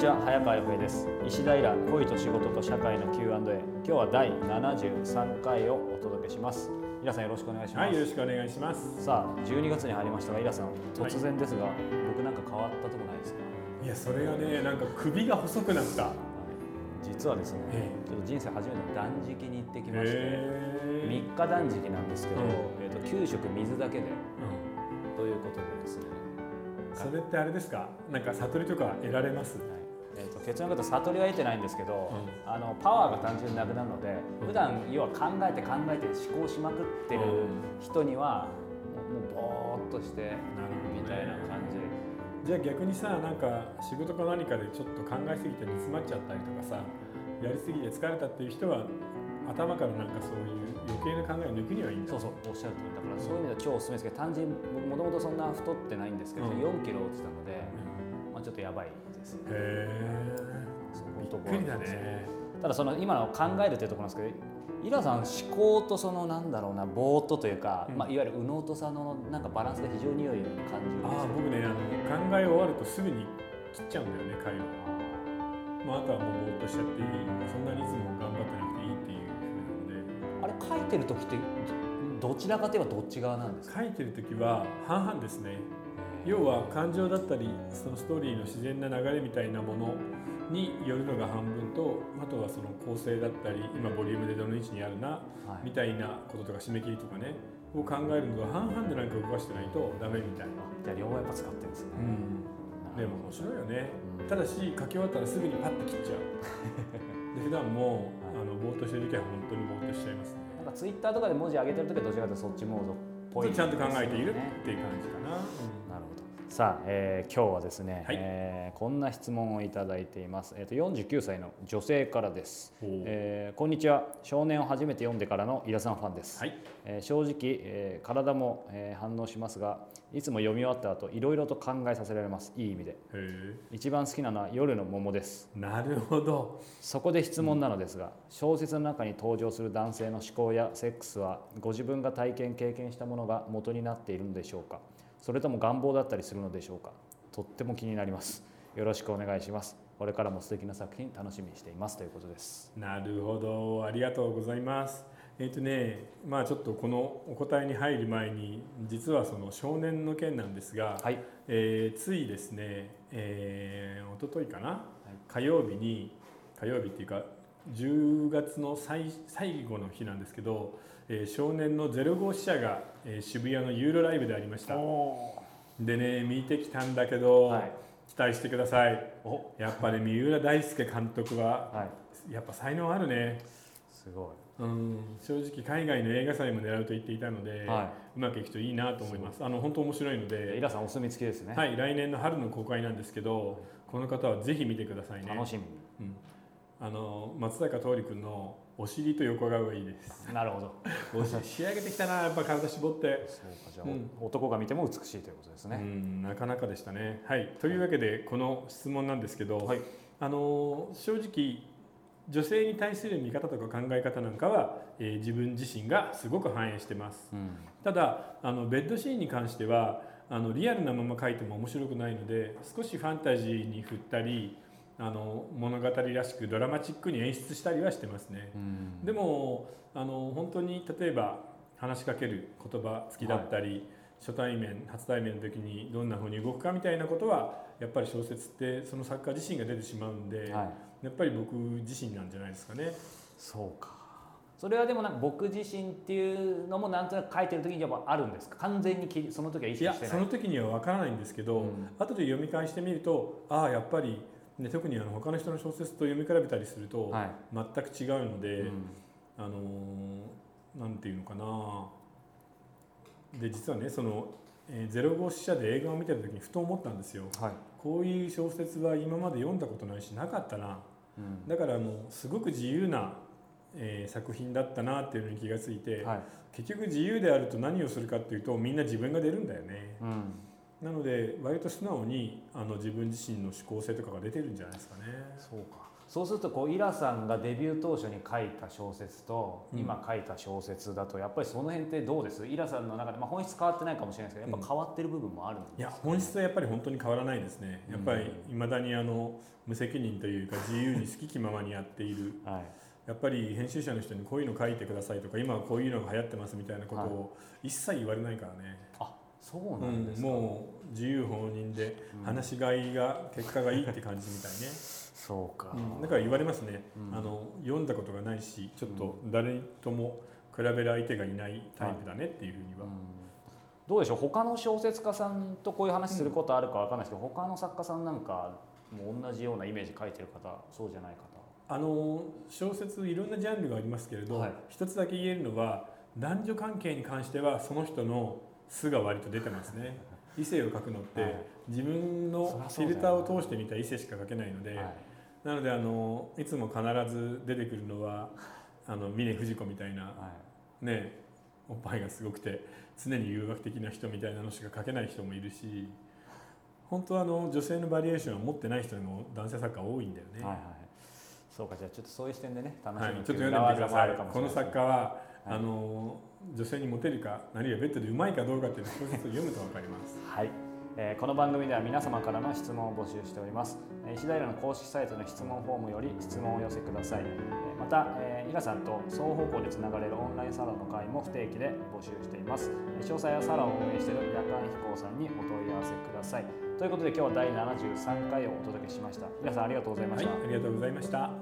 にちは早川洋平です。石平恋と仕事と社会の Q&A 今日は第73回をお届けします。イラさんよろしくお願いします、はい、よろしくお願いします。さあ12月に入りましたがイラさん突然ですが、僕なんか変わったとこないですか？いや、それがね、なんか首が細くなった。実はですね、えちょっと人生初めて断食に行ってきまして、へ3日断食なんですけど、うん。えー、と9食水だけでうん。ということでですね、それってあれですか？なんか悟りとか得られます？はいえー、と結論言うと悟りは得てないんですけど、うあのパワーが単純になくなるので普段要は考えて考えて思考しまくってる人にはもうもうぼーっとしてみたいな感じ。じゃあ逆にさ、なんか仕事か何かでちょっと考えすぎて煮詰まっちゃったりとかさ、やりすぎて疲れたっていう人は頭からなんかそういう余計な考えを抜くにはいいんだ。そうそうおっしゃる通りだからそういう意味では超おすすめですけど単純に僕もともとそんな太ってないんですけど、うん。4キロ落ちたので、まあ、ちょっとやばいですねへえ。そういうとこびっくりだね。ただその今の考えるというところなんですけどイラさん思考とそのなんだろうなぼーっとというか、うんまあ、いわゆる右脳と左脳のなんかバランスが非常に良い感じああ、僕ね、あの考え終わるとすぐに切っちゃうんだよね、会話。まあ、あとはもうぼーっとしちゃっていい。そんなにいつも頑張ってなくていいっていう風なので。あれ書いてる時ってどちらかといえばどっち側なんですか？書いてる時は半々ですね要は感情だったりそのストーリーの自然な流れみたいなものによるのが半分とあとはその構成だったり今ボリュームでどの位置にあるなはい。みたいなこととか締め切りとかねを考えるのと半々でなんか動かしてないとダメみたいな、じゃあ両方やっぱ使ってるんですね、でも面白いよね。ただし書き終わったらすぐにパッと切っちゃう。で普段もあのぼーっとしてる時は本当にぼーっとしちゃいますね。なんかツイッターとかで文字上げてる時はどちらかというとそっちモードっぽいちゃんと考えているねっていう感じかな、なるほどさあ、えー今日はですね、はい。えーこんな質問をいただいています、えー、と49歳の女性からです、えーこんにちは。少年を初めて読んでからのイラさんファンです、はい。えー正直、えー体も、えー反応しますがいつも読み終わった後いろいろと考えさせられます。いい意味で。へ一番好きなのは夜の桃です。えなるほど。そこで質問なのですが、小説の中に登場する男性の思考やセックスはご自分が体験経験したものが元になっているのでしょうか？それとも願望だったりするのでしょうか？とっても気になります。よろしくお願いします。これからも素敵な作品楽しみにしています。ということです。なるほど。ありがとうございます。えっ、とねまあちょっとこのお答えに入る前に実はその少年の件なんですが、はい。えーついですね、えー、一昨日かな、火曜日に火曜日っていうか10月の最最後の日なんですけど、えー少年の0号支社が、えー渋谷のユーロライブでありました。でね見てきたんだけど、はい。期待してください。お。やっぱり三浦大輔監督ははい。やっぱ才能あるね。すごうん。正直海外の映画祭も狙うと言っていたので、い。はうまくいくといいなと思います。あの本当面白いのいイで、ラさんお墨付きですね、はい、来年の春の公開なんですけどこの方はぜひ見てくださいね。楽しみ。うん、あの松坂桃李君のお尻と横顔がいいです。になるほど。お尻仕上げてきたなやっぱ体絞って。そうかじゃあ、うん。男が見ても美しいということですうね、んなかなかでしたね。はい。というわけでこの質問なんですけど、はい。あの正直女性に対する見方とか考え方なんかは、えー自分自身がすごく反映してます。うん。ただあのベッドシーンに関してはあのリアルなまま書いても面白くないので少しファンタジーに振ったりあの物語らしくドラマチックに演出したりはしてますね。うん。でもあの本当に例えば話しかける言葉好きだったり、初対面初対面の時にどんな風に動くかみたいなことはやっぱり小説ってその作家自身が出てしまうんで、はい。やっぱり僕自身なんじゃないですかね。そうか。それはでもなんか僕自身っていうのもなんとなく書いてる時にやっぱあるんですか？完全にきその時は意いや識してない。その時には分からないんですけど、うん。後で読み返してみるとああやっぱり、ね、特にあの他の人の小説と読み比べたりすると、はい。全く違うので、うん。あのーなんていうのかな。で実はねその、えー、ゼロ号支社で映画を見てる時にふと思ったんですよ。はい。こういう小説は今まで読んだことないしなかったな。うん。だからあのすごく自由な、えー作品だったなっていうのに気がついて、はい。結局自由であると何をするかっていうとみんな自分が出るんだよね。うんなので割と素直にあの自分自身の思考性とかが出てるんじゃないですかね。そうか。そうするとこうイラさんがデビュー当初に書いた小説とうん。今書いた小説だとやっぱりその辺ってどうです？イラさんの中で、まあ、本質変わってないかもしれないですけどやっぱ変わってる部分もあるんですいや本質はやっぱり本当に変わらないですね。やっぱりいまだにあの無責任というか自由に好き気ままにやっている。はい。やっぱり編集者の人にこういうの書いてくださいとか今はこういうのが流行ってますみたいなことを一切言われないからね、あそうなんですか、うんもう自由放任でうん。話しがいが結果がいいって感じみたいね、そうか、うんだから言われますね、うん。あの読んだことがないしちょっと誰とも比べる相手がいないタイプだねっていうふうには、うん。どうでしょう？他の小説家さんとこういう話することあるかわかんないですけど、他の作家さんなんかも同じようなイメージ書いてる方そうじゃない方。あの小説いろんなジャンルがありますけれど、はい。一つだけ言えるのは男女関係に関してはその人の素が割と出てますね。異性を書くのって、はい。自分そのフィルターを通して見た異性しか書けないので、はい。なのであのいつも必ず出てくるのはあの峰不二子みたいなはい。ねおっぱいがすごくて常に誘惑的な人みたいなのしか書けない人もいるし本当はあの女性のバリエーションを持ってない人も男性作家多いんだよね。はいはい。そうかじゃあちょっとそういう視点でね楽しはい。みにちょっと読んでみてください。この作家は、はいあの女性にモテるかあるいはベッドでうまいかどうかっていうのを読むと分かります。はい、えーこの番組では皆様からの質問を募集しております。えー石平の公式サイトの質問フォームより質問をお寄せください。えーまた、えー、イラさんと双方向でつながれるオンラインサロンの会も不定期で募集しています。えー詳細はサロンを運営している夜間飛行さんにお問い合わせください。ということで今日は第73回をお届けしました。イラさんありがとうございまはい、した、ありがとうございました。